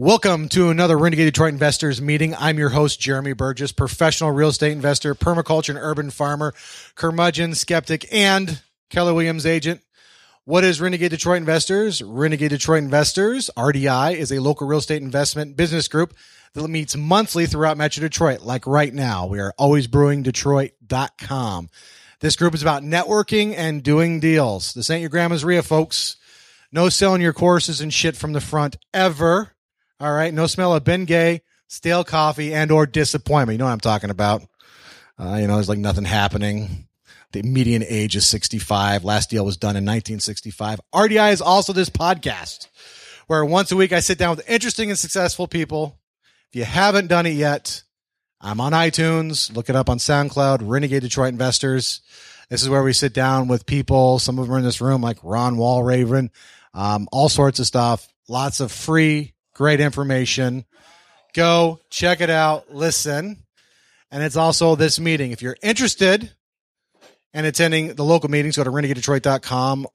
Welcome to another Renegade Detroit Investors meeting. I'm your host, Jeremy Burgess, professional real estate investor, permaculture and urban farmer, curmudgeon, skeptic, and Keller Williams agent. What is Renegade Detroit Investors? Renegade Detroit Investors, RDI, is a local real estate investment business group that meets monthly throughout Metro Detroit. Like right now, we are always brewing Detroit.com. This group is about networking and doing deals. This ain't your grandma's RIA, folks. No selling your courses and shit from the front ever. All right. No smell of Bengay, stale coffee, and or disappointment. You know what I'm talking about. Uh, you know, there's like nothing happening. The median age is 65. Last deal was done in 1965. RDI is also this podcast where once a week I sit down with interesting and successful people. If you haven't done it yet, I'm on iTunes. Look it up on SoundCloud, Renegade Detroit Investors. This is where we sit down with people. Some of them are in this room, like Ron Walraven, um, all sorts of stuff. Lots of free Great information. Go check it out, listen. And it's also this meeting. If you're interested in attending the local meetings, go to renegadedetroit.com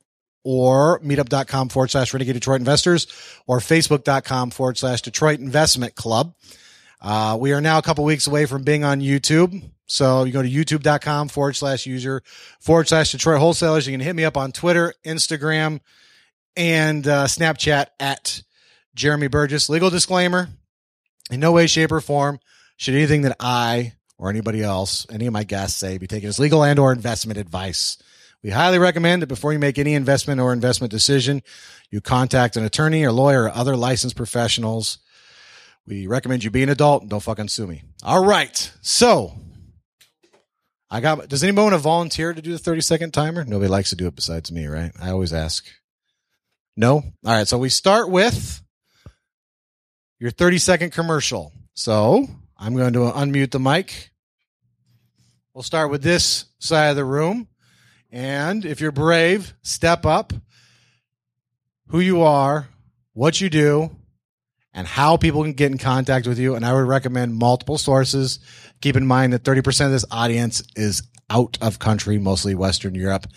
or meetup.com forward slash renegade Detroit investors or facebook.com forward slash Detroit investment club. Uh, we are now a couple weeks away from being on YouTube. So you go to youtube.com forward slash user forward slash Detroit wholesalers. You can hit me up on Twitter, Instagram, and uh, Snapchat at Jeremy Burgess. Legal disclaimer in no way, shape, or form should anything that I or anybody else, any of my guests say, be taken as legal and or investment advice. We highly recommend that before you make any investment or investment decision, you contact an attorney or lawyer or other licensed professionals. We recommend you be an adult and don't fucking sue me. All right. So I got, does anyone want to volunteer to do the 30 second timer? Nobody likes to do it besides me, right? I always ask. No? All right. So we start with your 30 second commercial. So I'm going to unmute the mic. We'll start with this side of the room. And if you're brave, step up who you are, what you do, and how people can get in contact with you. And I would recommend multiple sources. Keep in mind that 30% of this audience is out of country, mostly Western Europe,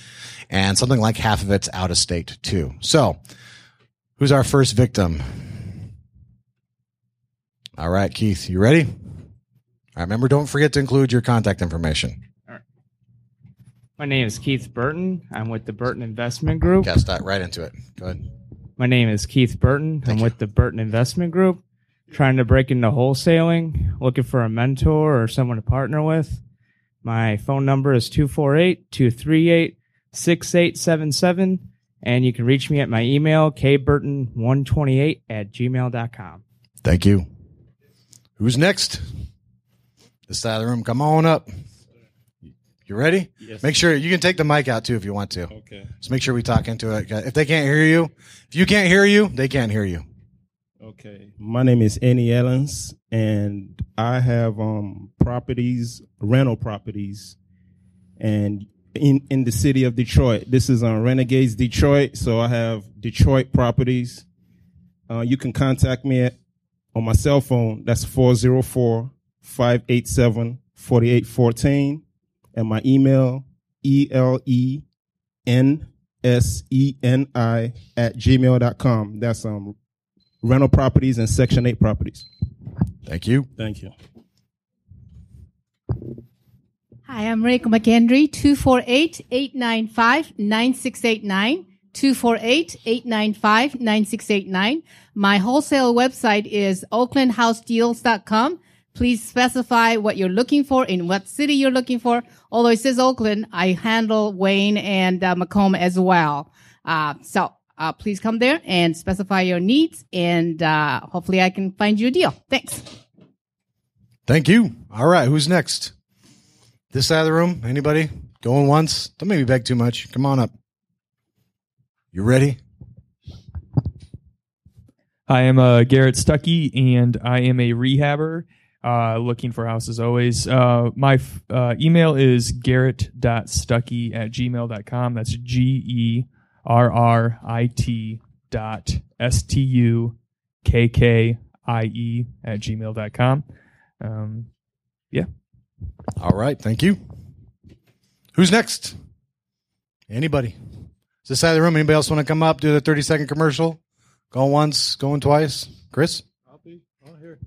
and something like half of it's out of state too. So who's our first victim? All right, Keith, you ready? All right, remember, don't forget to include your contact information. All right. My name is Keith Burton. I'm with the Burton Investment Group. Cast that right into it. Go ahead. My name is Keith Burton. Thank I'm you. with the Burton Investment Group, trying to break into wholesaling, looking for a mentor or someone to partner with. My phone number is 248 238 6877, and you can reach me at my email, kburton128 at gmail.com. Thank you. Who's next? This side of the room. Come on up. You ready? Yes. Make sure you can take the mic out too if you want to. Okay. Just make sure we talk into it. If they can't hear you, if you can't hear you, they can't hear you. Okay. My name is Annie Ellens and I have um properties, rental properties and in in the city of Detroit. This is on Renegades Detroit, so I have Detroit properties. Uh, you can contact me at on my cell phone, that's 404 587 4814. And my email, E L E N S E N I at gmail.com. That's um, rental properties and Section 8 properties. Thank you. Thank you. Hi, I'm Reiko McHenry, 248 895 9689. 248-895-9689. My wholesale website is oaklandhousedeals.com. Please specify what you're looking for in what city you're looking for. Although it says Oakland, I handle Wayne and uh, Macomb as well. Uh, so uh, please come there and specify your needs, and uh, hopefully I can find you a deal. Thanks. Thank you. All right, who's next? This side of the room? Anybody going once? Don't make me beg too much. Come on up. You ready? I am uh, Gerrit Stukkie, and I am a rehabber uh, looking for houses always. Uh, my f- uh, email is gerrit.stukkie at gmail.com. That's G E R R I T dot S T U K K I E at gmail.com. Um, yeah. All right. Thank you. Who's next? Anybody? This side of the room, anybody else want to come up, do the 30 second commercial? Going once, going twice? Chris? I'll be. here.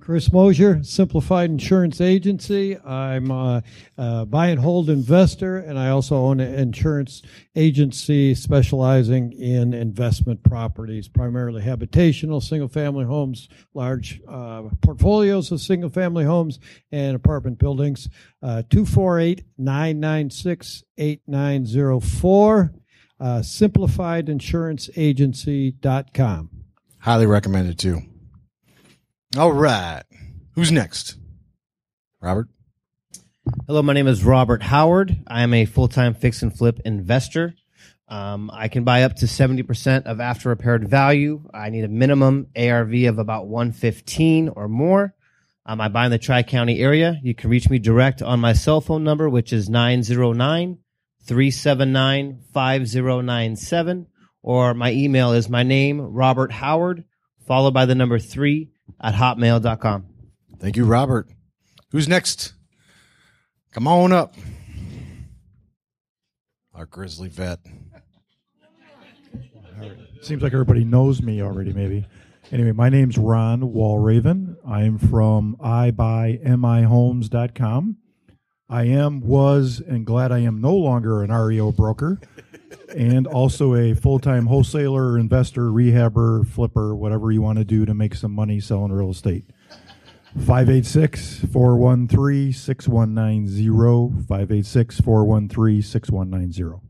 Chris Mosier, Simplified Insurance Agency. I'm a, a buy and hold investor, and I also own an insurance agency specializing in investment properties, primarily habitational, single family homes, large uh, portfolios of single family homes, and apartment buildings. Uh, 248 996 8904, simplifiedinsuranceagency.com. Highly recommended too. All right. Who's next? Robert? Hello, my name is Robert Howard. I am a full-time fix and flip investor. Um, I can buy up to 70% of after repaired value. I need a minimum ARV of about 115 or more. Um, I buy in the Tri County area. You can reach me direct on my cell phone number, which is 909 379 5097. Or my email is my name, Robert Howard, followed by the number three at hotmail.com. Thank you, Robert. Who's next? Come on up. Our grizzly vet. Seems like everybody knows me already, maybe. Anyway, my name's Ron Walraven. I'm from iBuyMIHomes.com. I am, was, and glad I am no longer an REO broker and also a full time wholesaler, investor, rehabber, flipper, whatever you want to do to make some money selling real estate. 586 413 6190. 586 413 6190.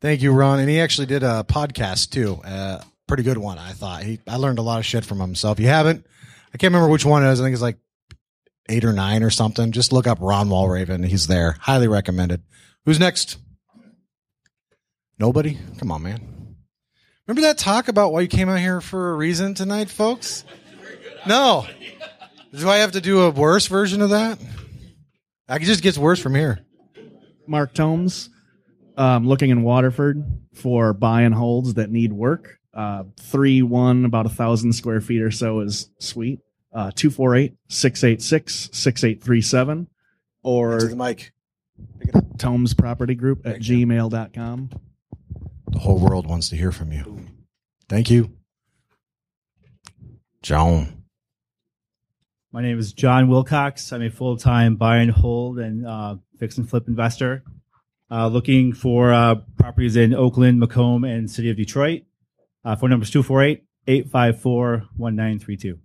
Thank you, Ron. And he actually did a podcast too. Uh, pretty good one, I thought. He, I learned a lot of shit from him. So if you haven't, I can't remember which one it is. I think it's like eight or nine or something. Just look up Ron Walraven. He's there. Highly recommended. Who's next? Nobody? Come on, man. Remember that talk about why you came out here for a reason tonight, folks? No. Do I have to do a worse version of that? I just gets worse from here. Mark Tomes, um, looking in Waterford for buy and holds that need work. Uh, three one about a thousand square feet or so is sweet. Uh, 248 686 6837 or To the mic. Tomes Property Group at gmail.com. The whole world wants to hear from you. Thank you. John. My name is John Wilcox. I'm a full-time buy and hold and uh, fix and flip investor, uh, looking for uh, properties in Oakland, Macomb, and City of Detroit. Uh, phone number is 248-854-1932.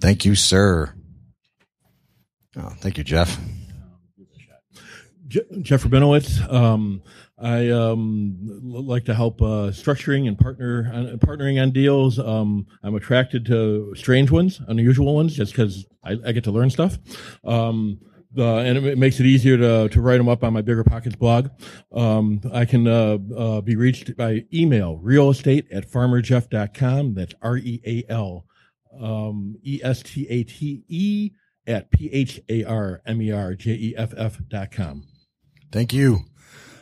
Thank you, sir. Oh, thank you, Jeff. Je- Jeff Rabinowitz. Um, I um, like to help uh, structuring and partner partnering on deals. Um, I'm attracted to strange ones, unusual ones, just because I, I get to learn stuff. Uh, and it, it makes it easier to, to write them up on my BiggerPockets blog. Um, I can uh, uh, be reached by email, real estate at pharmerjeff.com. That's R E A L um, E S T A T E at P H A R M E R J E F F dot com. Thank you.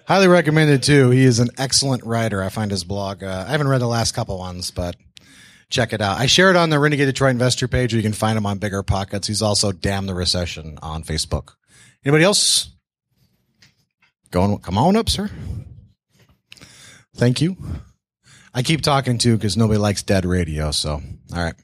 Highly recommended too. He is an excellent writer. I find his blog. Uh, I haven't read the last couple ones, but check it out. I share it on the Renegade Detroit Investor page. Or you can find him on BiggerPockets. He's also Damn the Recession on Facebook. Anybody else? Going, come on up, sir. Thank you. I keep talking too because nobody likes dead radio. So, all right.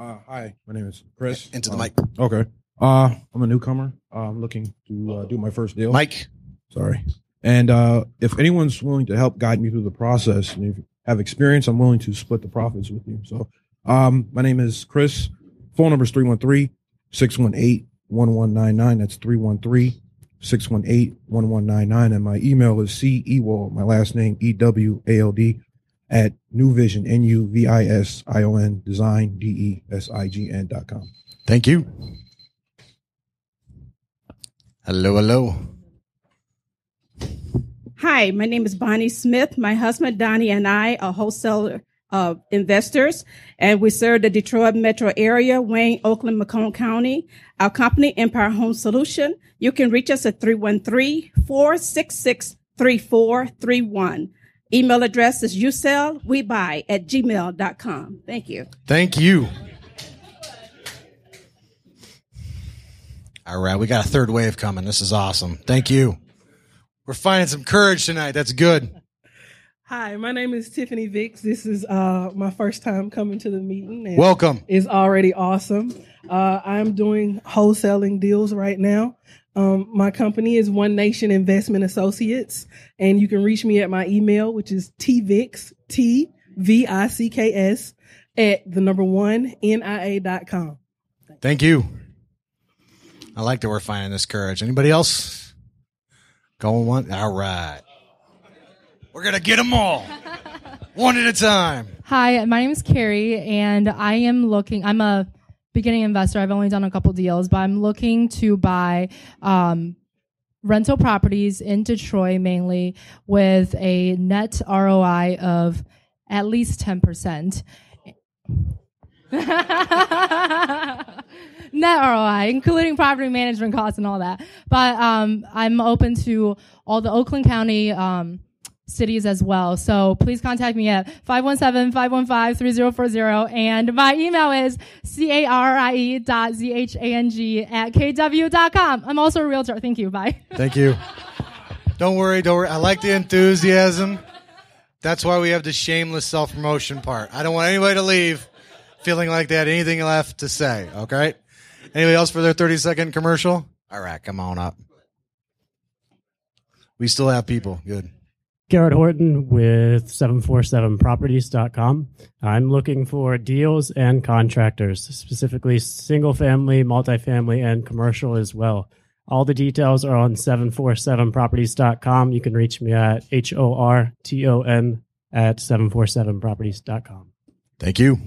Uh, hi, my name is Chris. Into the Uh, mic. Okay. Uh, I'm a newcomer. Uh, I'm looking to uh, do my first deal. Mike. Sorry. And uh, if anyone's willing to help guide me through the process and if you have experience, I'm willing to split the profits with you. So, um, my name is Chris. Phone number is 313 618 1199. That's 313 618 1199. And my email is C Ewald, my last name E W A L D, at NuVision, N U V I S I O N, design, D E S I G N dot com. Thank you. Hello, hello. Hi, my name is Bonnie Smith. My husband Donnie and I are wholesale uh, investors, and we serve the Detroit metro area, Wayne, Oakland, Macomb County. Our company, Empire Home Solution. You can reach us at 313-466-3431. Email address is usellwebuy at gmail.com. Thank you. Thank you. All right, we got a third wave coming. This is awesome. Thank you. We're finding some courage tonight. That's good. Hi, my name is Tiffany Vicks. This is uh, my first time coming to the meeting. and Welcome. It's already awesome. Uh, I'm doing wholesaling deals right now. Um, my company is One Nation Investment Associates, and you can reach me at my email, which is tvicks, T V I C K S, at the number one, NIA dot com. Thank you. I like that we're finding this courage. Anybody else? Going one? All right. We're going to get them all. one at a time. Hi, my name is Carrie, and I am looking. I'm a beginning investor. I've only done a couple deals, but I'm looking to buy um, rental properties in Detroit mainly with a net ROI of at least ten percent. net ROI, including property management costs and all that. But um, I'm open to all the Oakland County um, cities as well. So please contact me at 517-515-3040. And my email is C-A-R-I-E dot Z-H-A-N-G at KW.com. I'm also a realtor. Thank you. Bye. Thank you. Don't worry, don't worry. I like the enthusiasm. That's why we have the shameless self promotion part. I don't want anybody to leave feeling like they had anything left to say. Okay. Anybody else for their 30 second commercial? All right, come on up. We still have people. Good. Garrett Horton with 747properties.com. I'm looking for deals and contractors, specifically single family, multifamily, and commercial as well. All the details are on 747properties.com. You can reach me at H O R T O N at 747properties.com. Thank you.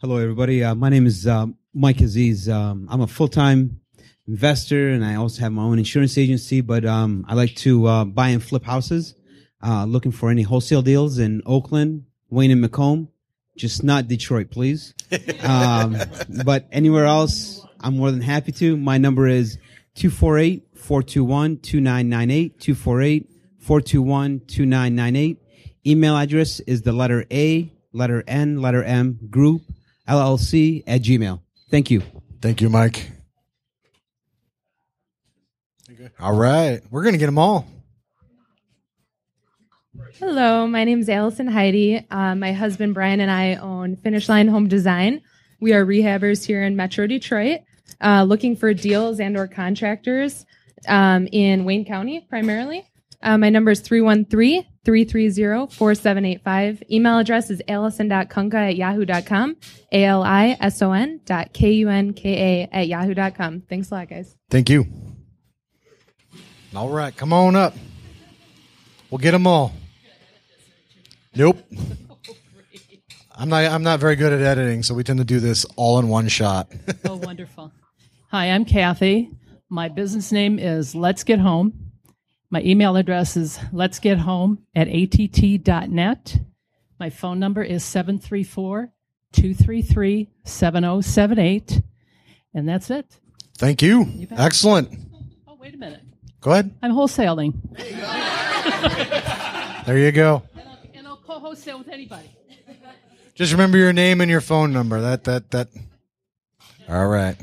Hello, everybody. Uh, my name is uh, Mike Aziz. Um, I'm a full time investor and I also have my own insurance agency, but um, I like to uh, buy and flip houses. Uh, looking for any wholesale deals in Oakland, Wayne and Macomb, just not Detroit, please. um, but anywhere else, I'm more than happy to. My number is 248 421 2998. 248 421 2998. Email address is the letter A, letter N, letter M, group, LLC at Gmail. Thank you. Thank you, Mike. All right. We're going to get them all. Hello, my name is Allison Heidi. Uh, my husband Brian and I own Finish Line Home Design. We are rehabbers here in Metro Detroit, uh, looking for deals and/or contractors um, in Wayne County primarily. Uh, my number is 313-330-4785. Email address is allison.kunka at yahoo.com. A-L-I-S-O-N dot K-U-N-K-A at yahoo.com. Thanks a lot, guys. Thank you. All right. Come on up. We'll get them all. Nope. I'm not. I'm not very good at editing, so we tend to do this all in one shot. oh, wonderful. Hi, I'm Kathy. My business name is Let's Get Home. My email address is let's get home at att.net. My phone number is 734 233 7078. And that's it. Thank you. You. Excellent. Oh, wait a minute. Go ahead. I'm wholesaling. There you go. And I'll co wholesale with anybody. Just remember your name and your phone number. That that that. All right.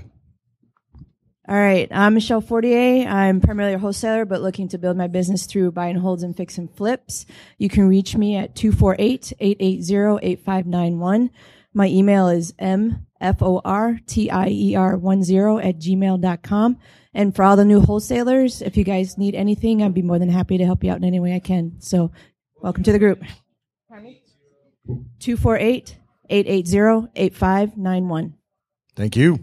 All right, I'm Michelle Fortier. I'm primarily a wholesaler, but looking to build my business through buy and holds and fix and flips. You can reach me at 248-880-8591. My email is m-f-o-r-t-i-e-r 10 at gmail.com. And for all the new wholesalers, if you guys need anything, I'd be more than happy to help you out in any way I can. So welcome to the group. 248-880-8591. Thank you.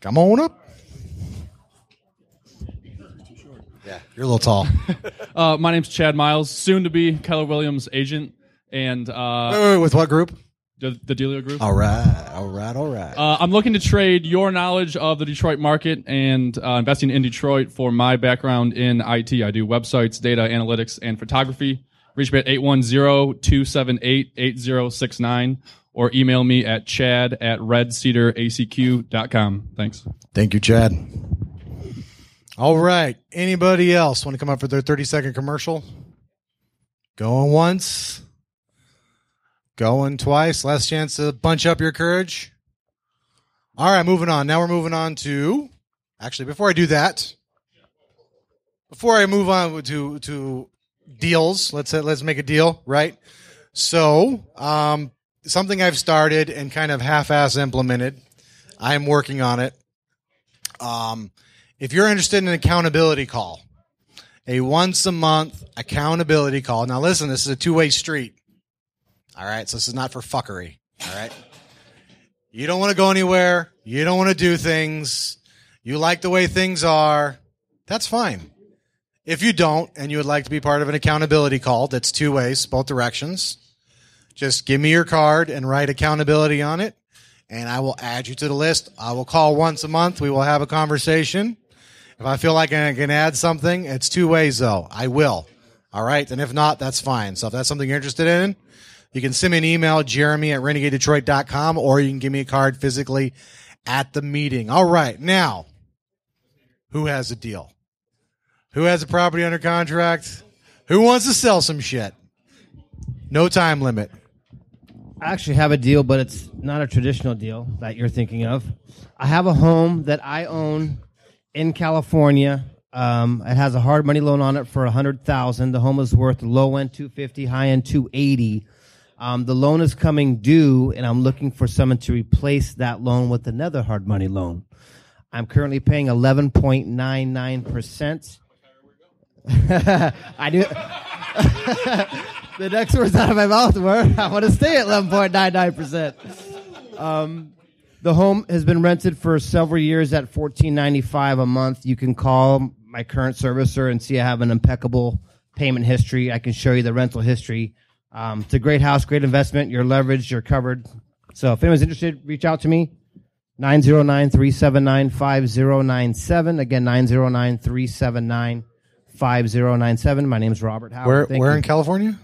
Come on up. Yeah, you're a little tall. uh, my name's Chad Miles, soon to be Keller Williams agent, and uh, Wait, wait, wait, with what group? The, the Dealio Group. All right, all right, all right. Uh, I'm looking to trade your knowledge of the Detroit market and uh, investing in Detroit for my background in IT. I do websites, data analytics, and photography. Reach me at 810-278-8069 or email me at chad at redcedaracq.com. Thanks. Thank you, Chad. All right. Anybody else want to come up for their 30 second commercial? Going once. Going twice. Last chance to bunch up your courage. All right, moving on. Now we're moving on to Actually, before I do that, before I move on to to deals, let's let's make a deal, right? So, um, something I've started and kind of half-ass implemented. I'm working on it. Um, if you're interested in an accountability call, a once a month accountability call. Now, listen, this is a two way street. All right, so this is not for fuckery. All right, you don't want to go anywhere. You don't want to do things. You like the way things are. That's fine. If you don't and you would like to be part of an accountability call, that's two ways, both directions. Just give me your card and write accountability on it, and I will add you to the list. I will call once a month. We will have a conversation. If I feel like I can add something, it's two ways though. I will. All right. And if not, that's fine. So if that's something you're interested in, you can send me an email, jeremy at renegadedetroit.com, or you can give me a card physically at the meeting. All right. Now, who has a deal? Who has a property under contract? Who wants to sell some shit? No time limit. I actually have a deal, but it's not a traditional deal that you're thinking of. I have a home that I own in California. Um, it has a hard money loan on it for a hundred thousand. The home is worth low end two fifty, high end two eighty. Um, the loan is coming due, and I'm looking for someone to replace that loan with another hard money loan. I'm currently paying eleven point nine nine percent. I do. the next words out of my mouth were, "I want to stay at eleven point nine nine percent." Um, the home has been rented for several years at fourteen ninety five a month. You can call my current servicer and see I have an impeccable payment history. I can show you the rental history. Um, it's a great house, great investment. You're leveraged, you're covered. So if anyone's interested, reach out to me. 909-379-5097. Again, 909-379-5097. My name's Robert Howard. Where Thank where you. in California?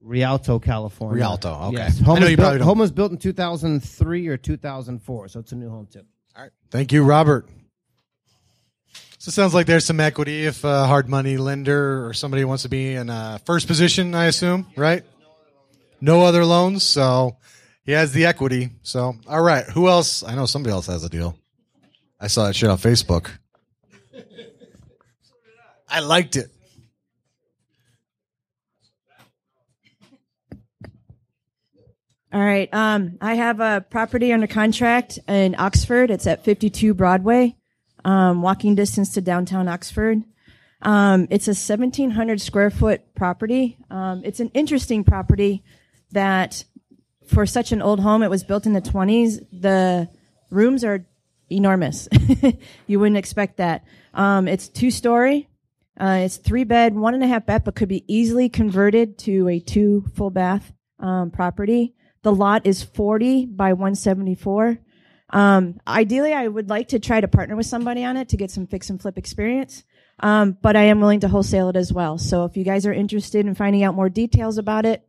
Rialto, California. Rialto, okay. Yes. I Home, know was you built, probably don't- home was built in 2003 or 2004, so it's a new home too. All right. Thank you, Robert. So it sounds like there's some equity if a hard money lender or somebody wants to be in a first position, I assume, right? No other loans, so he has the equity. So, all right. Who else? I know somebody else has a deal. I saw that shit on Facebook. I liked it. All right. Um, I have a property under contract in Oxford. It's at 52 Broadway, um, walking distance to downtown Oxford. Um, it's a 1700 square foot property. Um, it's an interesting property that for such an old home, it was built in the 20s. The rooms are enormous. you wouldn't expect that. Um, it's two story. Uh, it's three bed, one and a half bath, but could be easily converted to a two full bath um, property. The lot is 40 by 174. Um, ideally, I would like to try to partner with somebody on it to get some fix and flip experience. Um, but I am willing to wholesale it as well. So if you guys are interested in finding out more details about it,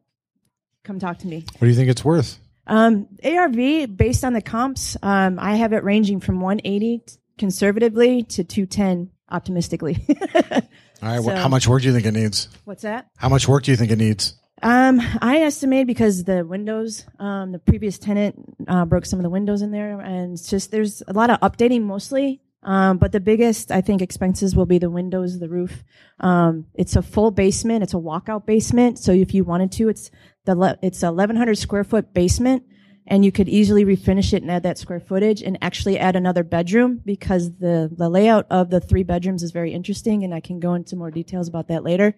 come talk to me. What do you think it's worth? Um, ARV based on the comps, um, I have it ranging from 180 conservatively to 210 optimistically. All right. So- how much work do you think it needs? What's that? How much work do you think it needs? Um, I estimate because the windows, um, the previous tenant uh, broke some of the windows in there, and it's just there's a lot of updating mostly. Um, but the biggest I think expenses will be the windows, the roof. Um, it's a full basement. It's a walkout basement. So if you wanted to, it's the le- it's a 1100 square foot basement, and you could easily refinish it and add that square footage and actually add another bedroom because the the layout of the three bedrooms is very interesting, and I can go into more details about that later.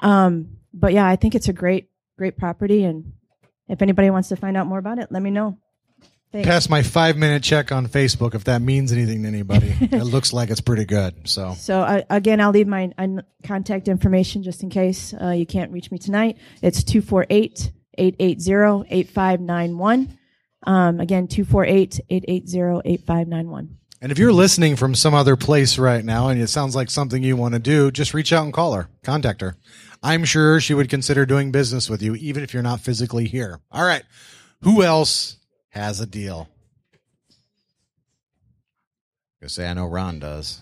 Um, but yeah, I think it's a great, great property. And if anybody wants to find out more about it, let me know. Thanks. Pass my five minute check on Facebook if that means anything to anybody. it looks like it's pretty good. So So uh, again, I'll leave my uh, contact information just in case uh, you can't reach me tonight. It's 248-880-8591. Um, again, 248-880-8591. And if you're listening from some other place right now and it sounds like something you want to do, just reach out and call her, contact her. I'm sure she would consider doing business with you, even if you're not physically here. All right. Who else has a deal? I say I know Ron does.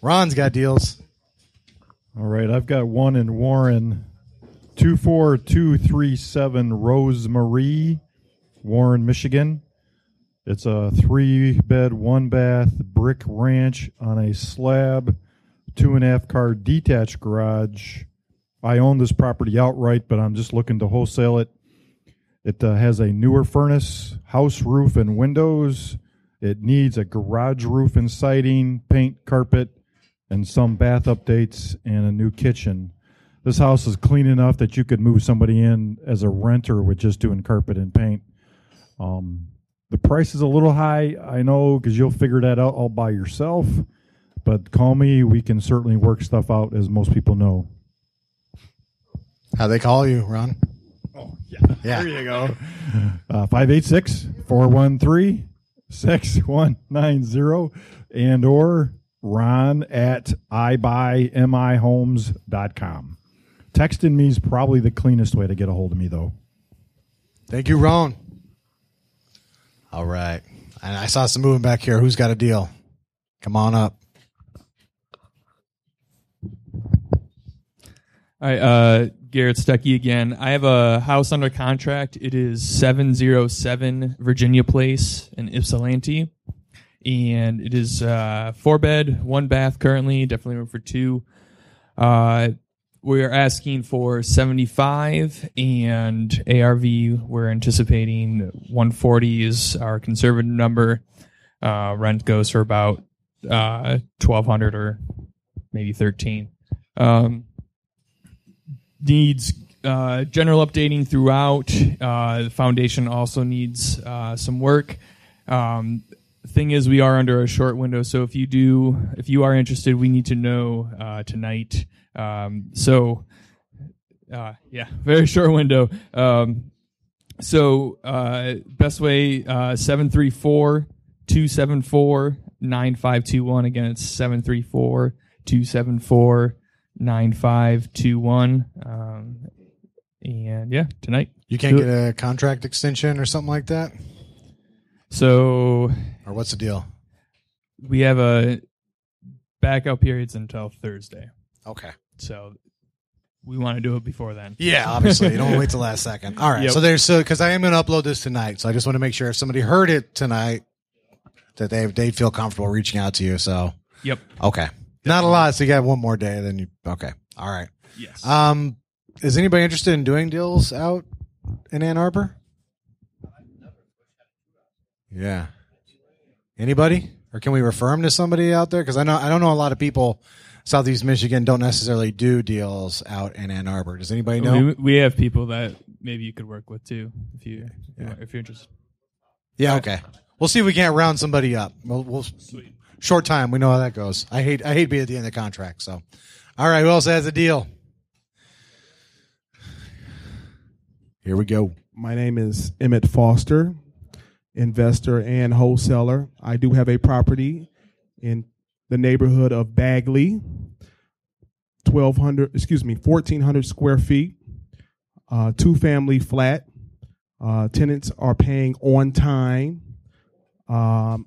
Ron's got deals. All right, I've got one in Warren, two four two three seven Rosemarie, Warren, Michigan. It's a three bed, one bath brick ranch on a slab, two and a half car detached garage. I own this property outright, but I'm just looking to wholesale it. It uh, has a newer furnace, house roof, and windows. It needs a garage roof and siding, paint, carpet, and some bath updates and a new kitchen. This house is clean enough that you could move somebody in as a renter with just doing carpet and paint. Um, the price is a little high, I know, because you'll figure that out all by yourself. But call me; we can certainly work stuff out, as most people know. How they call you, Ron? Oh, yeah. Yeah. There you go. Uh, 586 413 6190 and or ron at ibuymihomes.com. Texting me is probably the cleanest way to get a hold of me, though. Thank you, Ron. All right. And I saw some moving back here. Who's got a deal? Come on up. All right, uh, Gerrit Stukkie again. I have a house under contract. It is 707 Virginia Place in Ypsilanti. And it is uh, four bed, one bath currently, definitely room for two. Uh, we are asking for 75 and ARV, we're anticipating 140 is our conservative number. Uh, rent goes for about uh, 1200 or maybe 13. Um, needs uh, general updating throughout. Uh, the foundation also needs uh, some work. Um, thing is, we are under a short window, so if you do, if you are interested, we need to know uh, tonight. Um, so, uh, yeah, very short window. Um, so, uh, best way seven three four two seven four nine five two one. Again, it's seven three four two seven four. 9521. Um, and yeah, tonight. You can't get a contract extension or something like that? So. Or what's the deal? We have a backup periods until Thursday. Okay. So we want to do it before then. Yeah, obviously. You don't wait till last second. All right. Yep. So there's so because I am going to upload this tonight, so I just want to make sure if somebody heard it tonight that they they feel comfortable reaching out to you. So Yep. Okay. Not a lot. So you got one more day. Then you okay. All right. Yes. Um, is anybody interested in doing deals out in Ann Arbor? Yeah. Anybody? Or can we refer them to somebody out there? Because I know I don't know a lot of people Southeast Michigan don't necessarily do deals out in Ann Arbor. Does anybody know? We, we have people that maybe you could work with too if you if you're interested. Yeah, okay. We'll see if we can't round somebody up. We'll, we'll short time. We know how that goes. I hate I hate being at the end of the contract. So, all right. Who else has a deal? Here we go. My name is Emmett Foster, investor and wholesaler. I do have a property in the neighborhood of Bagley, twelve hundred, excuse me, fourteen hundred square feet, uh, two family flat. Uh, tenants are paying on time. Um,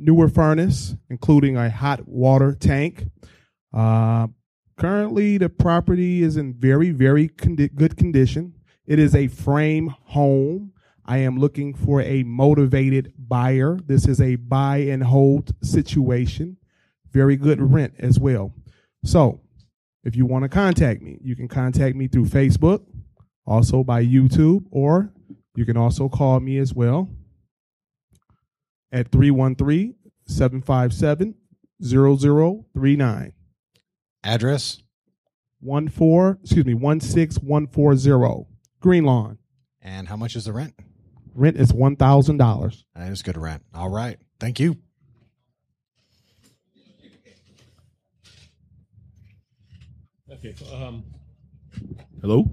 newer furnace, including a hot water tank. Uh, currently, the property is in very, very condi- good condition. It is a frame home. I am looking for a motivated buyer. This is a buy and hold situation. Very good rent as well. So, if you want to contact me, you can contact me through Facebook, also by YouTube, or you can also call me as well at 313 757 0039. Address? 14, excuse me, 16140. Green Lawn. And how much is the rent? Rent is $1,000. That is good rent. All right. Thank you. Okay. Um, hello.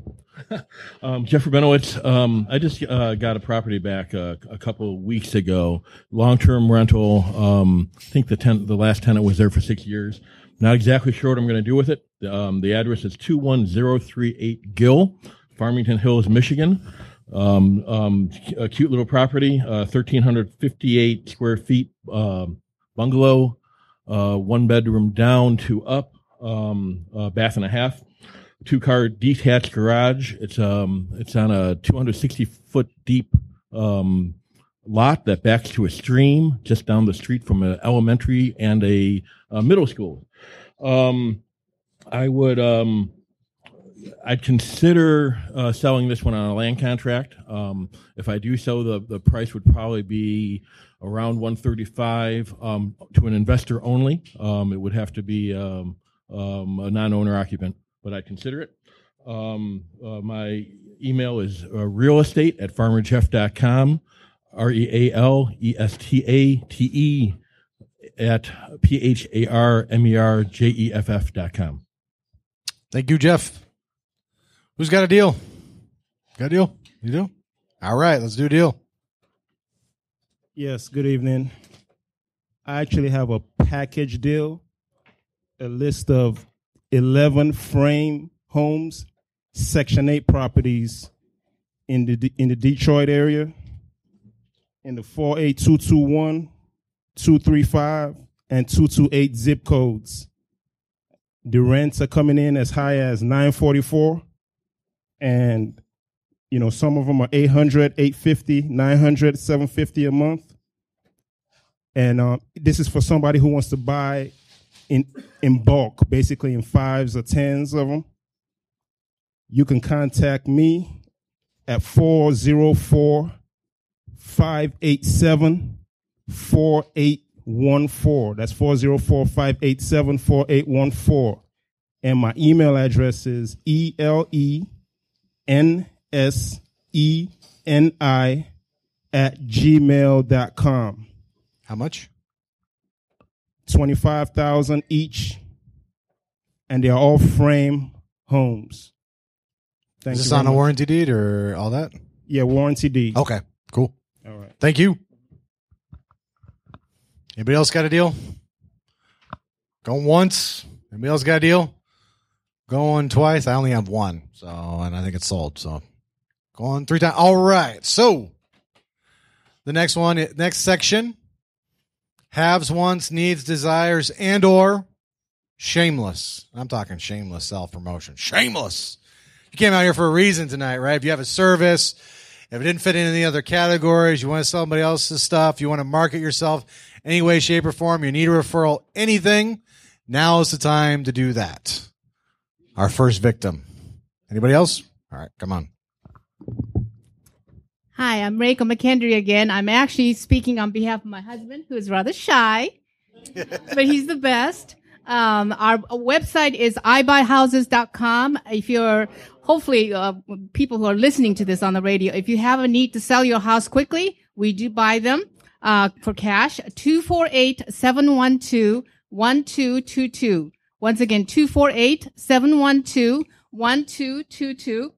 um, Jeffrey Benowitz. Um, I just uh, got a property back uh, a couple weeks ago. Long-term rental. Um, I think the ten- the last tenant was there for six years. Not exactly sure what I'm going to do with it. Um, the address is two one zero three eight Gill, Farmington Hills, Michigan. Um, um, a cute little property, uh, 1,358 square feet, bungalow, uh, one bedroom down, two up, bath and a half, two car detached garage. It's, um, it's on a 260 foot deep, um, lot that backs to a stream just down the street from an elementary and a, a middle school. Um, I would um, I'd consider uh, selling this one on a land contract. Um, if I do so, the the price would probably be around 135 um, to an investor only. Um, it would have to be um, um, a non-owner occupant, but I'd consider it. Um, uh, my email is uh, real estate at pharmerjeff.com, R E A L E S T A T E at P H A R M E R J E F F dot com. Thank you, Jeff. Who's got a deal? Got a deal? You do? All right, let's do a deal. Yes, good evening. I actually have a package deal, a list of 11 frame homes, Section 8 properties in the in the Detroit area in the 48221, 235 and 228 zip codes. The rents are coming in as high as 944 and you know some of them are 800 850 900 750 a month and uh, this is for somebody who wants to buy in in bulk basically in fives or tens of them you can contact me at 404 587 4814 that's 404 587 4814 and my email address is E L E N S E N I at gmail.com. How much? 25,000 each. And they're all frame homes. Thank Is this on a warranty deed or all that? Yeah, warranty deed. Okay, cool. All right. Thank you. Anybody else got a deal? Going once. Anybody else got a deal? Going twice. I only have one, so and I think it's sold. So going three times. All right. So the next one, next section: haves, wants, needs, desires, and or shameless. I'm talking shameless self promotion. Shameless. You came out here for a reason tonight, right? If you have a service, if it didn't fit in any other categories, you want to sell somebody else's stuff, you want to market yourself any way, shape, or form, you need a referral, anything, now is the time to do that. Our first victim. Anybody else? All right, come on. Hi, I'm Reiko McKendry again. I'm actually speaking on behalf of my husband, who is rather shy, but he's the best. Um, our website is ibuyhouses.com. If you're, hopefully, uh, people who are listening to this on the radio, if you have a need to sell your house quickly, we do buy them, uh, for cash. 248-712-1222. Once again, 248-712-1222.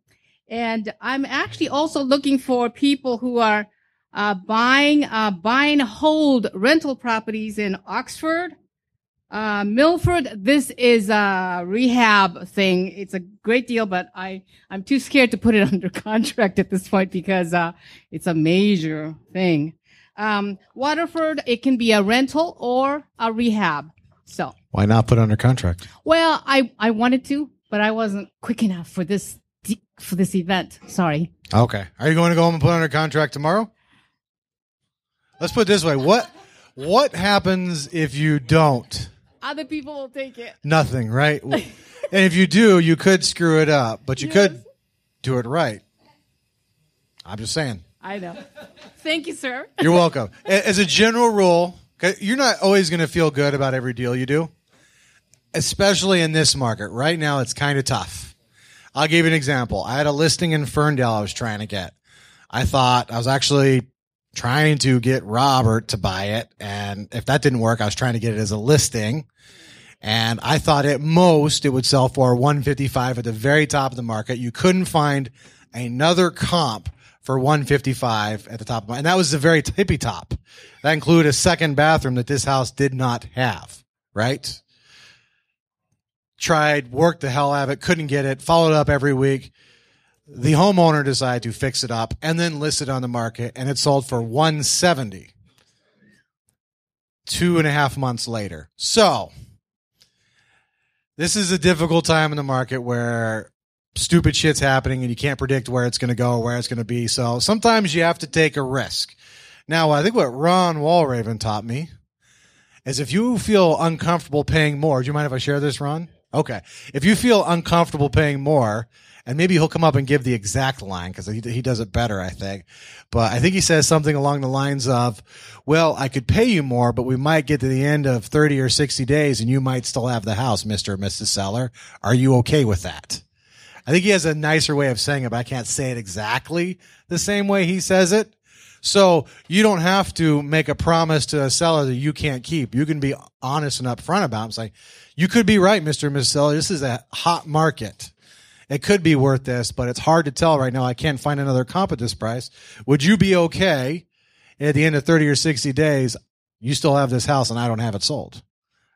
And I'm actually also looking for people who are uh, buying uh, buy and hold rental properties in Oxford, uh, Milford. This is a rehab thing. It's a great deal, but I I'm too scared to put it under contract at this point because uh, it's a major thing. Um, Waterford, it can be a rental or a rehab. So, Why not put under contract? well, I I wanted to, but I wasn't quick enough for this for this event. Sorry. Okay. Are you going to go home and put under contract tomorrow? Let's put it this way. What what happens if you don't? Other people will take it. Nothing, right? and if you do, you could screw it up, but you could do it right. I'm just saying. I know. Thank you, sir. You're welcome. As a general rule, you're not always going to feel good about every deal you do, especially in this market. Right now, it's kind of tough. I'll give you an example. I had a listing in Ferndale I was trying to get. I thought I was actually trying to get Robert to buy it. And if that didn't work, I was trying to get it as a listing. And I thought at most it would sell for 155 at the very top of the market. You couldn't find another comp for 155 at the top of my, and that was the very tippy top. That included a second bathroom that this house did not have, right? Tried, worked the hell out of it, couldn't get it, followed up every week. The homeowner decided to fix it up and then list it on the market and it sold for 170 two and a half months later. So this is a difficult time in the market where stupid shit's happening and you can't predict where it's going to go, where it's going to be. So sometimes you have to take a risk. Now, I think what Ron Walraven taught me is if you feel uncomfortable paying more, do you mind if I share this, Ron? Okay. If you feel uncomfortable paying more, and maybe he'll come up and give the exact line because he, he does it better, I think. But I think he says something along the lines of, well, I could pay you more, but we might get to the end of 30 or 60 days and you might still have the house, Mr. or Mrs. Seller. Are you okay with that? I think he has a nicer way of saying it, but I can't say it exactly the same way he says it. So you don't have to make a promise to a seller that you can't keep. You can be honest and upfront about it. and say, you could be right, Mr. and. Seller. This is a hot market. It could be worth this, but it's hard to tell right now. I can't find another comp at this price. Would you be okay at the end of 30 or 60 days? You still have this house and I don't have it sold.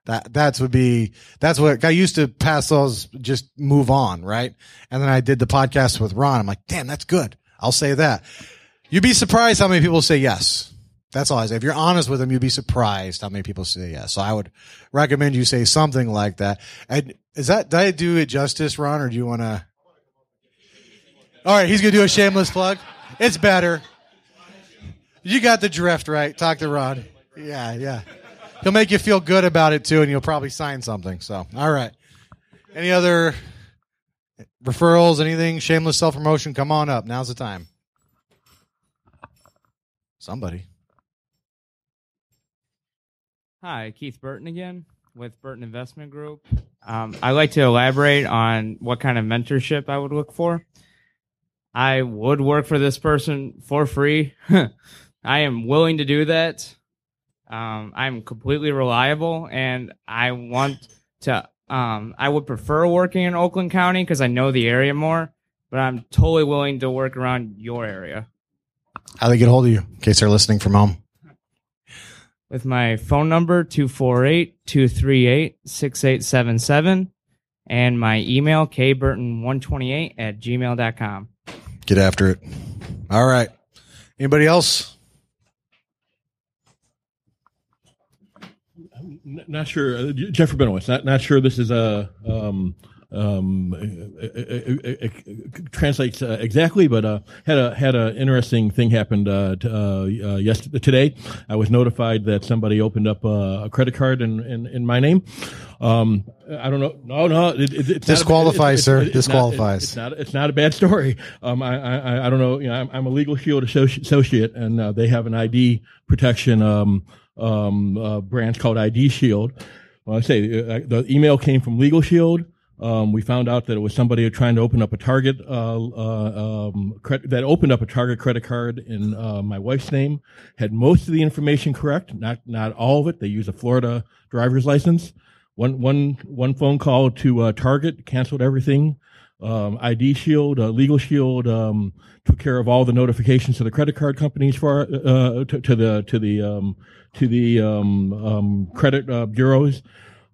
That, that's would be, that's what I used to pass those, just move on, right? And then I did the podcast with Ron. I'm like, damn, that's good. I'll say that. You'd be surprised how many people say yes. That's all I say. If you're honest with them, you'd be surprised how many people say yes. So I would recommend you say something like that. And is that, did I do it justice, Ron, or do you want to? All right. He's to do a shameless plug. It's better. You got the drift, right? Talk to Ron. Yeah. Yeah. He'll make you feel good about it too, and you'll probably sign something. So, all right. Any other referrals, anything, shameless self promotion? Come on up. Now's the time. Somebody. Hi, Keith Burton again with Burton Investment Group. Um, I'd like to elaborate on what kind of mentorship I would look for. I would work for this person for free. I am willing to do that. Um, I'm completely reliable, and I want to. Um, I would prefer working in Oakland County because I know the area more, but I'm totally willing to work around your area. How they get a hold of you in case they're listening from home? with my phone number 248-238-6877 and my email kburton128 at gmail.com Get after it. All right. Anybody else? N- not sure. Uh, Jeffrey Benowitz. Not not sure. This is a um, um, it, it, it translates uh, exactly, but uh, had a had an interesting thing happened uh, uh, uh, yesterday. Today, I was notified that somebody opened up a, a credit card in, in, in my name. Um, I don't know. No, no. It, it, it's Disqualifies, not, it's, sir. it's- it's not- Disqualifies. it's not. It's not a bad story. Um, I, I, I don't know. You know, I'm, I'm a Legal Shield associate, and uh, they have an ID protection um, um, uh, branch called ID Shield. Well, I say uh, the email came from Legal Shield. Um, we found out that it was somebody trying to open up a Target uh, uh, um, cre- that opened up a Target credit card in uh, my wife's name. Had most of the information correct, not not all of it. They use a Florida driver's license. One one one phone call to uh, Target canceled everything. Um, ID Shield, uh, Legal Shield um, took care of all the notifications to the credit card companies for uh, to, to the to the um, to the um, um, credit bureaus.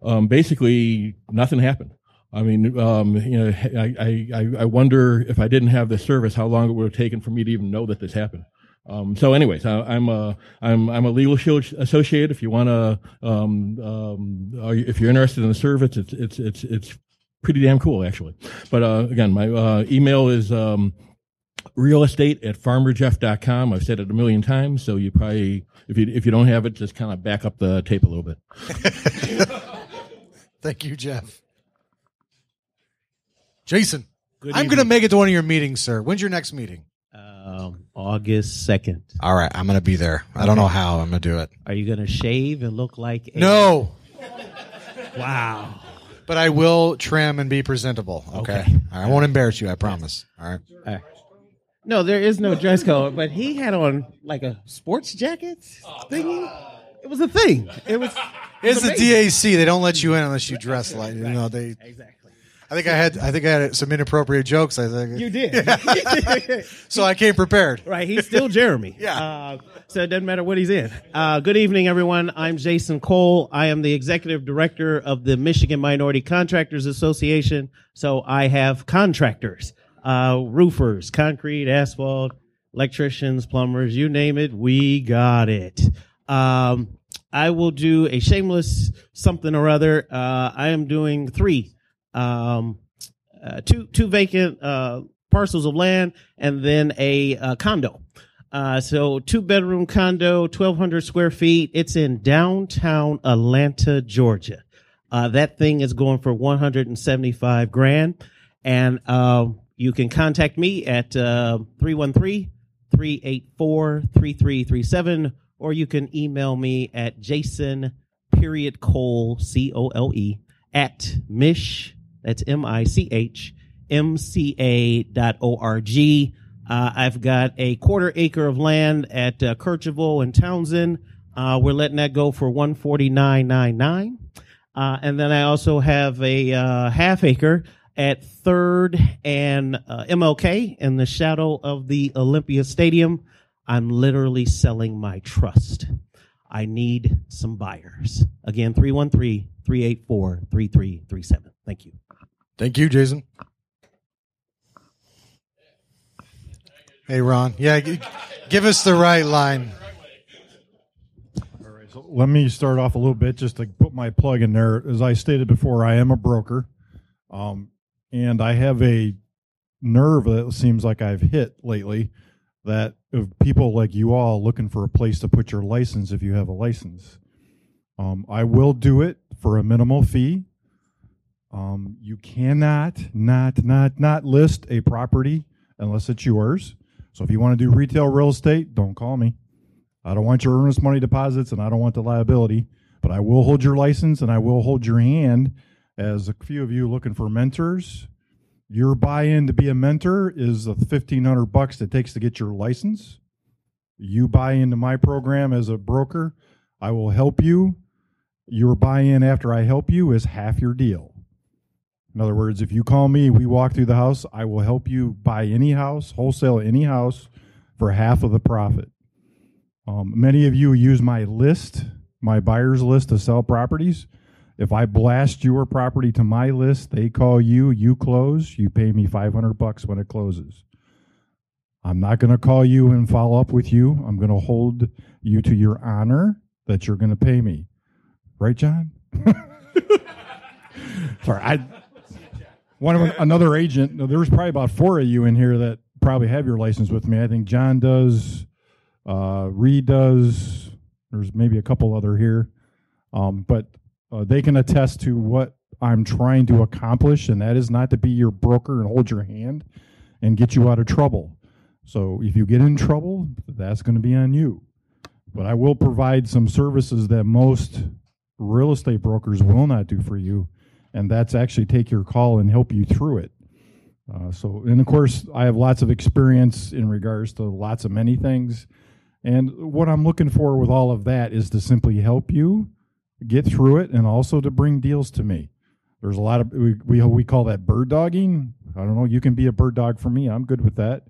Um, basically, nothing happened. I mean, um, you know, I, I, I- wonder if I didn't have this service, how long it would have taken for me to even know that this happened. Um, so, anyways, I, I'm a I'm I'm a legal shield associate. If you want to, um, um, if you're interested in the service, it's it's it's it's pretty damn cool actually. But uh, again, my uh, email is um, real estate at pharmerjeff.com. I've said it a million times, so you probably if you if you don't have it, just kind of back up the tape a little bit. Thank you, Jeff. Jason, Good I'm going to evening. make it to one of your meetings, sir. When's your next meeting? Um, August second. All right, I'm going to be there. I don't know how I'm going to do it. Are you going to shave and look like? A- No. Wow. But I will trim and be presentable. Okay. Okay. All right, I won't embarrass you. I promise. All right. All right. No, there is no dress code, but he had on like a sports jacket thingy. It was a thing. It was. It's the. DAC. They don't let you in unless you dress like you know they. Exactly. I think I had. I think I had some inappropriate jokes. I think You did. so I came prepared. Right, he's still Jeremy. Yeah. Uh, so it doesn't matter what he's in. Uh, good evening, everyone. I'm Jason Cole. I am the executive director of the Michigan Minority Contractors Association. So I have contractors, uh, roofers, concrete, asphalt, electricians, plumbers, you name it, we got it. Um, I will do a shameless something or other. Uh, I am doing three, um, uh, two two vacant uh, parcels of land and then a uh, condo. Uh, so two bedroom condo, 1200 square feet. It's in downtown Atlanta, Georgia. Uh, that thing is going for 175 grand. And, uh, you can contact me at, uh, 313 384 3337, or you can email me at Jason period Cole, C O L E, at Mish, that's M I C H, M C A dot O R G. Uh, I've got a quarter acre of land at uh, Kercheval and Townsend. Uh, we're letting that go for one forty nine nine nine. Uh, and then I also have a uh, half acre at Third and uh, MLK in the shadow of the Olympia Stadium. I'm literally selling my trust. I need some buyers. Again, 313 384 3337. Thank you. Thank you, Jason. Hey, Ron. Yeah, g- give us the right line. All right, so let me start off a little bit just to put my plug in there. As I stated before, I am a broker, um, and I have a nerve that seems like I've hit lately that of people like you all looking for a place to put your license if you have a license. Um, I will do it for a minimal fee. Um, you cannot not not not list a property unless it's yours. So if you want to do retail real estate, don't call me. I don't want your earnest money deposits and I don't want the liability, but I will hold your license and I will hold your hand as a few of you looking for mentors. Your buy-in to be a mentor is the 1500 bucks it takes to get your license. You buy into my program as a broker, I will help you. Your buy-in after I help you is half your deal. In other words, if you call me, we walk through the house, I will help you buy any house, wholesale any house for half of the profit. Um, many of you use my list, my buyer's list to sell properties. If I blast your property to my list, they call you, you close, you pay me 500 bucks when it closes. I'm not going to call you and follow up with you. I'm going to hold you to your honor that you're going to pay me. Right, John? Sorry, I one of another agent. There's probably about four of you in here that probably have your license with me. I think John does, uh, Reed does. There's maybe a couple other here, um, but uh, they can attest to what I'm trying to accomplish, and that is not to be your broker and hold your hand and get you out of trouble. So if you get in trouble, that's going to be on you. But I will provide some services that most real estate brokers will not do for you, and that's actually take your call and help you through it. Uh, so, and of course, I have lots of experience in regards to lots of many things. And what I'm looking for with all of that is to simply help you get through it and also to bring deals to me. There's a lot of, we, we, we call that bird dogging. I don't know, you can be a bird dog for me. I'm good with that.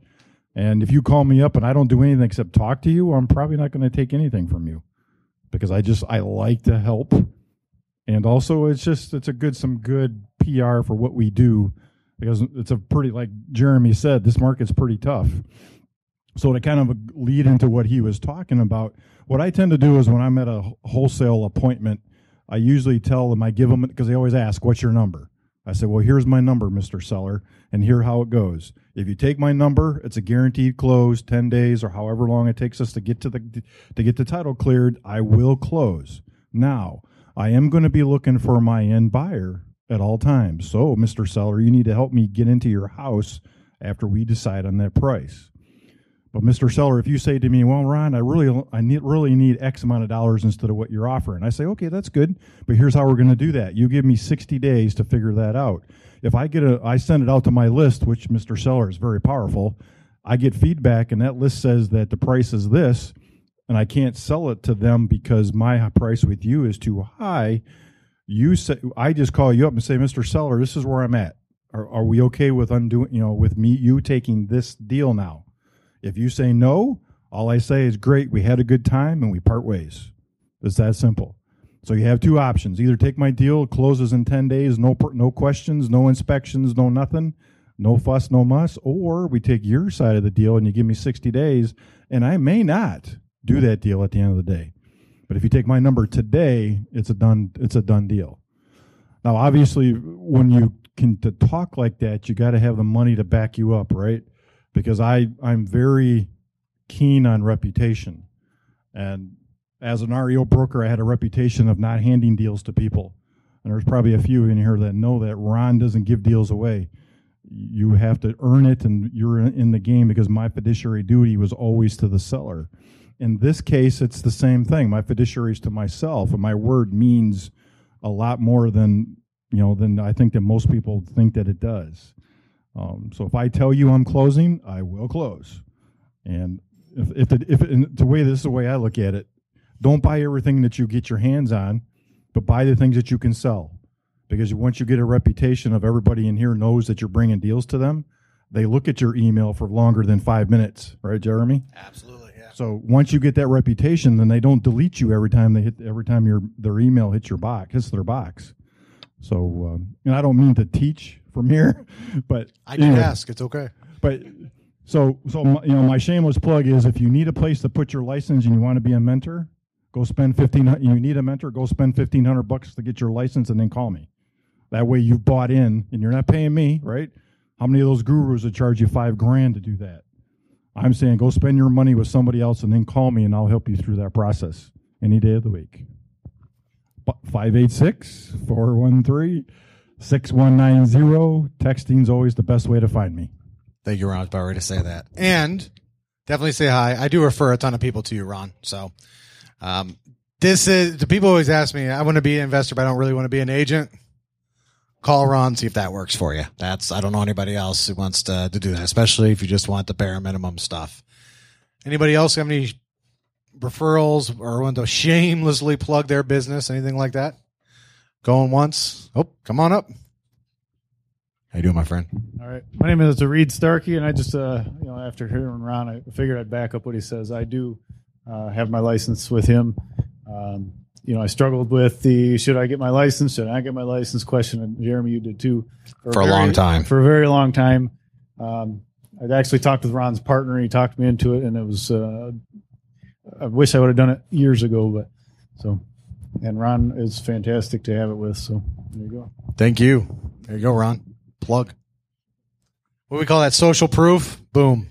And if you call me up and I don't do anything except talk to you, I'm probably not going to take anything from you because I just, I like to help. And also, it's just, it's a good, some good PR for what we do because it's a pretty, like Jeremy said, this market's pretty tough. So to kind of lead into what he was talking about, what I tend to do is when I'm at a wholesale appointment, I usually tell them, I give them, because they always ask, what's your number? I say, well, here's my number, Mr. Seller, and here how it goes. If you take my number, it's a guaranteed close, 10 days or however long it takes us to get to the to get the title cleared, I will close. Now, I am going to be looking for my end buyer at all times. So, Mr. Seller, you need to help me get into your house after we decide on that price. But Mr. Seller, if you say to me, "Well, Ron, I really I need really need X amount of dollars instead of what you're offering," I say, "Okay, that's good, but here's how we're going to do that. You give me 60 days to figure that out. If I get a I send it out to my list, which Mr. Seller is very powerful, I get feedback and that list says that the price is this and I can't sell it to them because my price with you is too high. You say I just call you up and say, "Mr. Seller, this is where I'm at. Are, are we okay with undoing, you know, with me you taking this deal now?" If you say no, all I say is great, we had a good time and we part ways. It's that simple. So you have two options. Either take my deal, closes in 10 days, no no questions, no inspections, no nothing, no fuss, no muss, or we take your side of the deal and you give me 60 days and I may not do that deal at the end of the day. But if you take my number today, it's a done it's a done deal. Now obviously when you can to talk like that, you got to have the money to back you up, right? because I I'm very keen on reputation. And as an REO broker, I had a reputation of not handing deals to people. And there's probably a few in here that know that Ron doesn't give deals away. You have to earn it, and you're in the game because my fiduciary duty was always to the seller. In this case, it's the same thing. My fiduciary is to myself, and my word means a lot more than you know than I think that most people think that it does. Um, so if I tell you I'm closing, I will close. And if if the, if and the way this is the way I look at it, don't buy everything that you get your hands on, but buy the things that you can sell. Because once you get a reputation of everybody in here knows that you're bringing deals to them, they look at your email for longer than five minutes, right, Jeremy? Absolutely. So once you get that reputation, then they don't delete you every time they hit every time your their email hits your box hits their box. So, um, and I don't mean to teach from here, but I did anyway. ask. It's okay. But so so my, you know my shameless plug is if you need a place to put your license and you want to be a mentor, go spend fifteen. You need a mentor, go spend fifteen hundred bucks to get your license and then call me. That way you've bought in and you're not paying me, right? How many of those gurus would charge you five grand to do that? I'm saying go spend your money with somebody else and then call me and I'll help you through that process any day of the week. 586 413 6190. Texting's always the best way to find me. Thank you, Ron. I about to say that. And definitely say hi. I do refer a ton of people to you, Ron. So, um, this is the people always ask me, I want to be an investor, but I don't really want to be an agent. Call Ron, see if that works for you. That's, I don't know anybody else who wants to, to do that, especially if you just want the bare minimum stuff. Anybody else have any referrals or want to shamelessly plug their business, anything like that? Going once? Oh, come on up. How you doing, my friend? All right. My name is Reed Starkey, and I just, uh, you know, after hearing Ron, I figured I'd back up what he says. I do uh, have my license with him. Um, you know, I struggled with the should I get my license, should I get my license question, and Jeremy, you did too. For a long time. For a very long time. Um, I'd actually talked with Ron's partner. He talked me into it, and it was. Uh, I wish I would have done it years ago, but so. And Ron is fantastic to have it with. So there you go. Thank you. There you go, Ron. Plug. What do we call that? Social proof? Boom.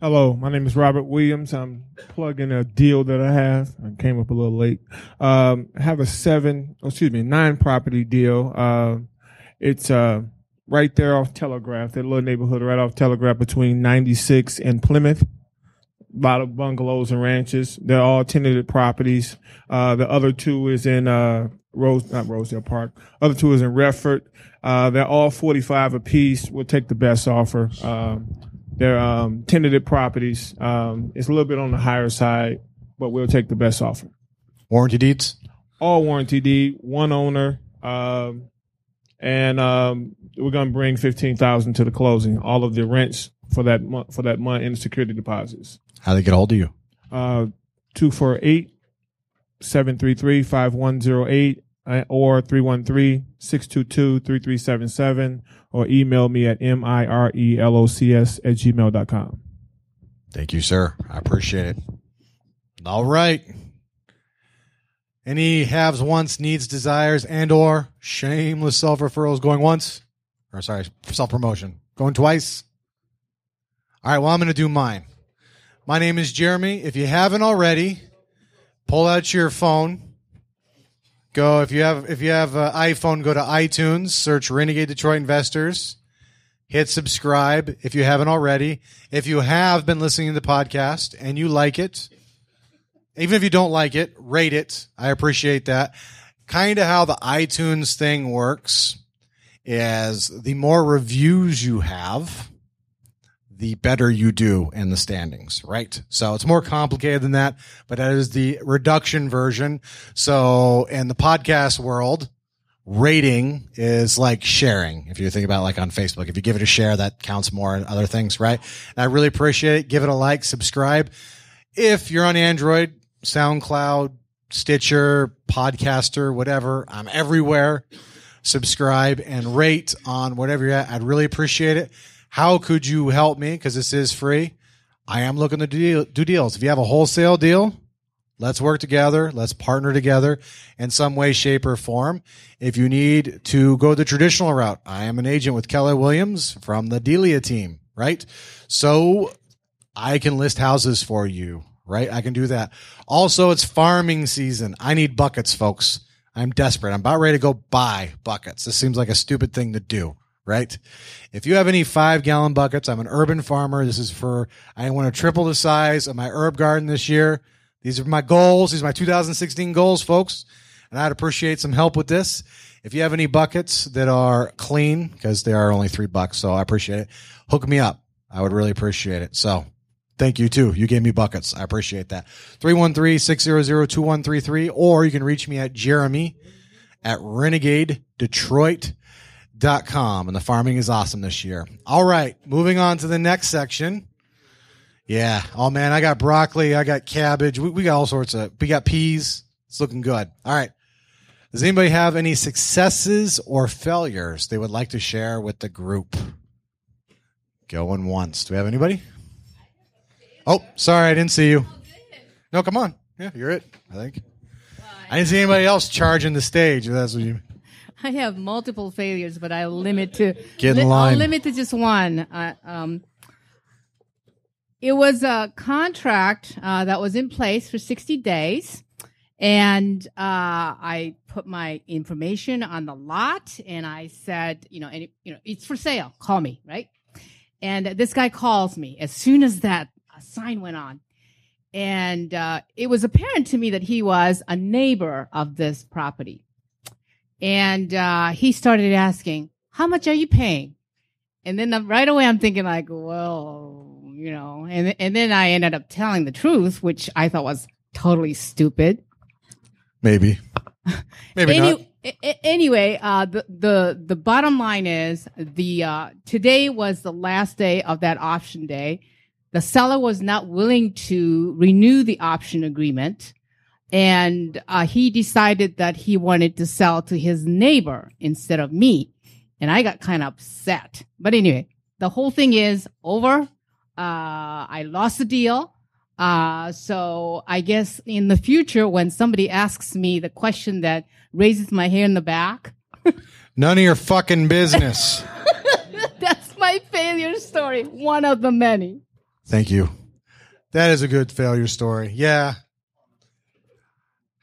Hello, my name is Robert Williams. I'm plugging a deal that I have. I came up a little late. Um, I have a seven, oh, excuse me, nine property deal. Uh, it's uh, right there off Telegraph, that little neighborhood right off Telegraph between 96 and Plymouth. A lot of bungalows and ranches. They're all tenanted properties. Uh, the other two is in uh, Rose, not Rosedale Park. Other two is in Redford. Uh, they're all 45 apiece. We'll take the best offer. Um, they're um, tenanted properties. Um, it's a little bit on the higher side, but we'll take the best offer. Warranty deeds? All warranty deed, one owner, um, and um, we're going to bring fifteen thousand to the closing. All of the rents for that month for that month and security deposits. How they get hold of you? Uh, two four eight seven three three five one zero eight Uh, or 313-622-3377 or email me at m-i-r-e-l-o-c-s at gmail.com. Thank you, sir. I appreciate it. All right. Any haves, wants, needs, desires, and or shameless self referrals going once, or sorry, self promotion going twice. All right. Well, I'm going to do mine. My name is Jeremy. If you haven't already, pull out your phone. Go if you have if you have an iPhone, go to iTunes, search Renegade Detroit Investors, hit subscribe if you haven't already. If you have been listening to the podcast and you like it, even if you don't like it, rate it. I appreciate that. Kind of how the iTunes thing works is the more reviews you have, the better you do in the standings, right? So it's more complicated than that, but that is the reduction version. So in the podcast world, rating is like sharing. If you think about like on Facebook, if you give it a share, that counts more and other things, right? And I really appreciate it. Give it a like, subscribe. If you're on Android, SoundCloud, Stitcher, Podcaster, whatever, I'm everywhere. Subscribe and rate on whatever you're at. I'd really appreciate it. How could you help me? Because this is free. I am looking to do, deals. If you have a wholesale deal, let's work together. Let's partner together in some way, shape, or form. If you need to go the traditional route, I am an agent with Keller Williams from the Delia team, right? So I can list houses for you, right? I can do that. Also, it's farming season. I need buckets, folks. I'm desperate. I'm about ready to go buy buckets. This seems like a stupid thing to do, right? If you have any five gallon buckets, I'm an urban farmer. This is for, I want to triple the size of my herb garden this year. These are my goals. These are my 2016 goals, folks. And I'd appreciate some help with this. If you have any buckets that are clean, because they are only three bucks, so I appreciate it. Hook me up. I would really appreciate it. So thank you too. You gave me buckets. I appreciate that. 313-600-2133, or you can reach me at Jeremy at renegadedetroit.com. And the farming is awesome this year. All right. Moving on to the next section. Yeah. Oh man, I got broccoli. I got cabbage. We, we got all sorts of, we got peas. It's looking good. All right. Does anybody have any successes or failures they would like to share with the group? Going once. Do we have anybody? Oh, sorry, I didn't see you. No, come on. Yeah, you're it. I think. I didn't see anybody else charging the stage. If that's what you. I have multiple failures, but I'll limit to Get in I'll limit to just one. Uh, um, it was a contract uh, that was in place for 60 days, and uh, I put my information on the lot, and I said, you know, and it, you know, it's for sale. Call me, right? And this guy calls me as soon as that uh, sign went on. And uh, it was apparent to me that he was a neighbor of this property. And uh, he started asking, How much are you paying? And then right away I'm thinking, like, well, you know, and, and then I ended up telling the truth, which I thought was totally stupid. Maybe. Maybe Any- not. a- Anyway, uh, the, the the bottom line is the uh, today was the last day of that option day. The seller was not willing to renew the option agreement, and uh, he decided that he wanted to sell to his neighbor instead of me, and I got kind of upset. But anyway, the whole thing is over. Uh, I lost the deal. Uh, so I guess in the future, when somebody asks me the question that raises my hair in the back, None of your fucking business. that's my failure story. One of the many. Thank you. That is a good failure story. Yeah.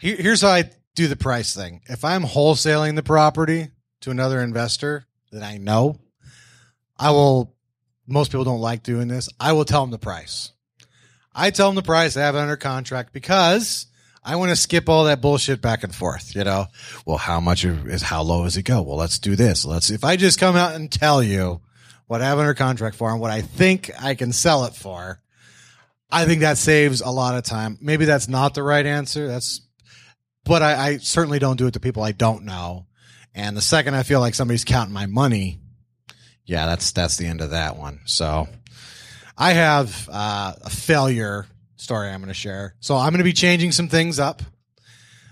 Here- Here's how I do the price thing. If I'm wholesaling the property to another investor that I know, I will, most people don't like doing this. I will tell them the price. I tell them the price. I have it under contract because I want to skip all that bullshit back and forth. You know, well, how much is how low does it go? Well, let's do this. Let's. If I just come out and tell you what I have under contract for and what I think I can sell it for, I think that saves a lot of time. Maybe that's not the right answer. That's, but I, I certainly don't do it to people I don't know. And the second I feel like somebody's counting my money, yeah, that's that's the end of that one. So I have uh, a failure story I'm going to share. So I'm going to be changing some things up.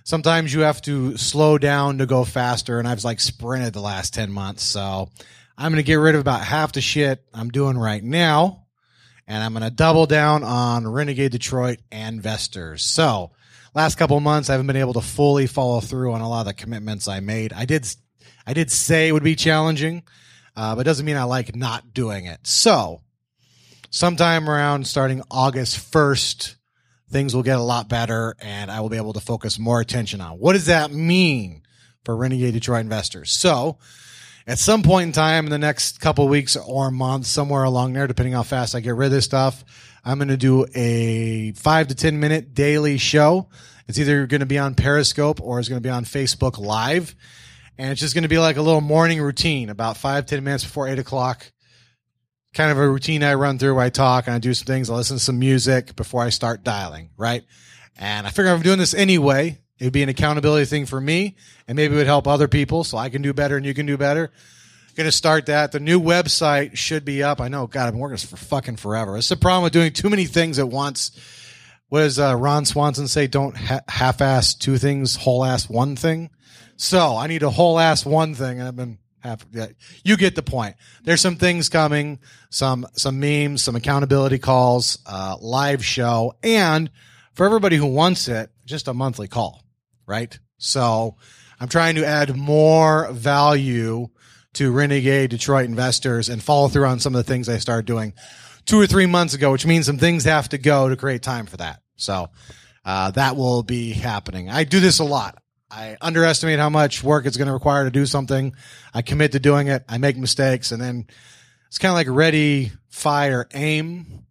Sometimes you have to slow down to go faster, and I've like sprinted the last 10 months. So I'm going to get rid of about half the shit I'm doing right now, and I'm going to double down on Renegade Detroit and investors. So last couple months, I haven't been able to fully follow through on a lot of the commitments I made. I did, I did say it would be challenging, uh, but doesn't mean I like not doing it. So sometime around starting August 1st, things will get a lot better and I will be able to focus more attention on what does that mean for Renegade Detroit investors? So at some point in time in the next couple weeks or months, somewhere along there, depending how fast I get rid of this stuff, I'm going to do a five to 10 minute daily show. It's either going to be on Periscope or it's going to be on Facebook Live. And it's just going to be like a little morning routine about five, 10 minutes before eight o'clock kind of a routine I run through I talk and I do some things. I listen to some music before I start dialing, right? And I figure I'm doing this anyway, it would be an accountability thing for me and maybe it would help other people so I can do better and you can do better. Going to start that. The new website should be up. I know, God, I've been working for fucking forever. It's the problem with doing too many things at once. What does uh, Ron Swanson say? Don't ha- half-ass two things, whole-ass one thing. So I need a whole-ass one thing, and I've been half. Yeah, you get the point. There's some things coming, some some memes, some accountability calls, uh, live show, and for everybody who wants it, just a monthly call, right? So I'm trying to add more value to Renegade Detroit investors and follow through on some of the things I started doing two or three months ago, which means some things have to go to create time for that. So uh, that will be happening. I do this a lot. I underestimate how much work it's going to require to do something. I commit to doing it. I make mistakes, and then it's kind of like ready, fire, aim.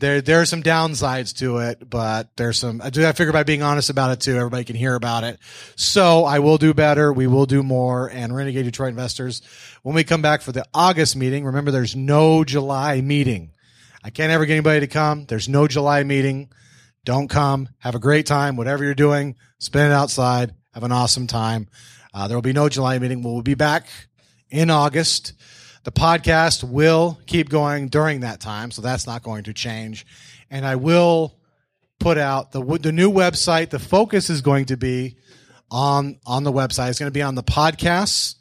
There, there are some downsides to it, but there's some. I do. I figure by being honest about it too, everybody can hear about it. So I will do better. We will do more. And Renegade Detroit investors, when we come back for the August meeting, remember there's no July meeting. I can't ever get anybody to come. There's no July meeting. Don't come. Have a great time. Whatever you're doing, spend it outside. Have an awesome time. Uh, there will be no July meeting. We'll be back in August. The podcast will keep going during that time, so that's not going to change. And I will put out the the new website. The focus is going to be on on the website. It's going to be on the podcasts.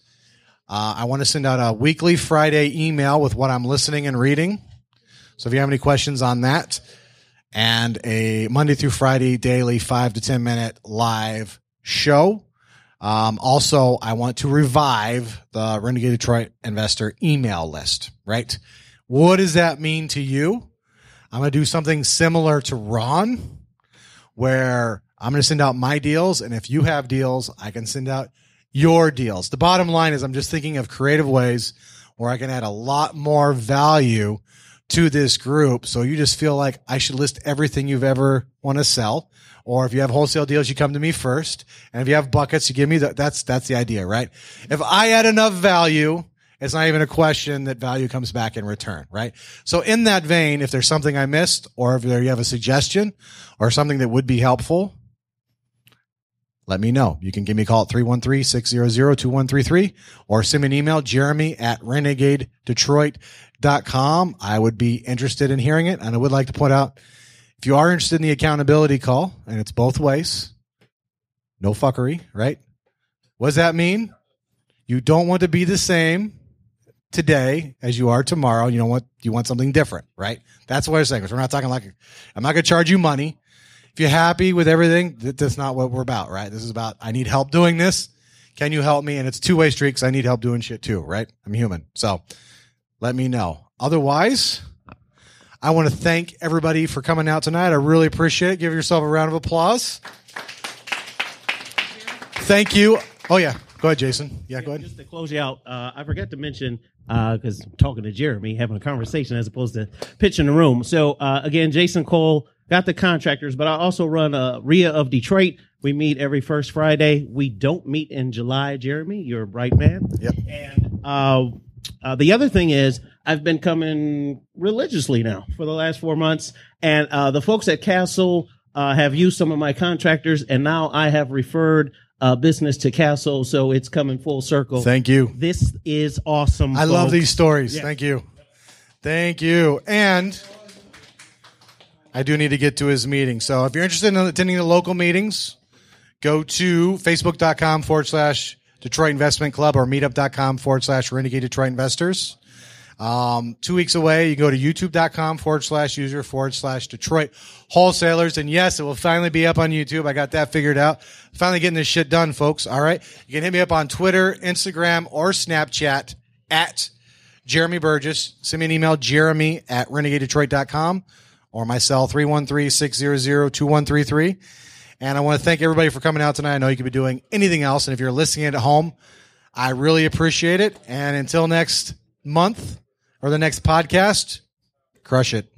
Uh, I want to send out a weekly Friday email with what I'm listening and reading. So if you have any questions on that, and a Monday through Friday daily five to ten minute live show. Um, also, I want to revive the Renegade Detroit investor email list, right? What does that mean to you? I'm going to do something similar to Ron, where I'm going to send out my deals. And if you have deals, I can send out your deals. The bottom line is I'm just thinking of creative ways where I can add a lot more value to this group. So you just feel like I should list everything you've ever want to sell. Or if you have wholesale deals, you come to me first. And if you have buckets, you give me that. That's, that's the idea, right? If I add enough value, it's not even a question that value comes back in return, right? So in that vein, if there's something I missed or if you have a suggestion or something that would be helpful, let me know. You can give me a call at 313-600-2133 or send me an email, jeremy at renegadedetroit.com. I would be interested in hearing it. And I would like to point out, if you are interested in the accountability call, and it's both ways, no fuckery, right? What does that mean? You don't want to be the same today as you are tomorrow. You don't want, you want something different, right? That's what I'm saying. We're not talking like, I'm not going to charge you money. If you're happy with everything, that's not what we're about, right? This is about, I need help doing this. Can you help me? And it's two way street because I need help doing shit too, right? I'm human. So let me know. Otherwise, I want to thank everybody for coming out tonight. I really appreciate it. Give yourself a round of applause. Thank you. Oh yeah. Go ahead, Jason. Yeah, go ahead. Just to close you out, uh, I forgot to mention because I'm talking to Jeremy, having a conversation as opposed to pitching the room. So uh, again, Jason Cole got the contractors, but I also run a RIA of Detroit. We meet every first Friday. We don't meet in July, Jeremy. You're a bright man. Yep. And uh, uh, the other thing is, I've been coming religiously now for the last four months, and uh, the folks at Castle uh, have used some of my contractors, and now I have referred uh, business to Castle, so it's coming full circle. Thank you. This is awesome. I love these stories. Yeah. Thank you. Thank you. And I do need to get to his meeting. So if you're interested in attending the local meetings, go to facebook.com forward slash Detroit Investment Club or meetup.com forward slash Renegade Detroit Investors. Um, two weeks away, you go to youtube.com forward slash user forward slash Detroit wholesalers. And yes, it will finally be up on YouTube. I got that figured out. Finally getting this shit done, folks. All right. You can hit me up on Twitter, Instagram, or Snapchat at Jeremy Burgess. Send me an email, jeremy at renegadedetroit.com or my cell 313-600-2133. And I want to thank everybody for coming out tonight. I know you could be doing anything else. And if you're listening at home, I really appreciate it. And until next month or the next podcast, crush it.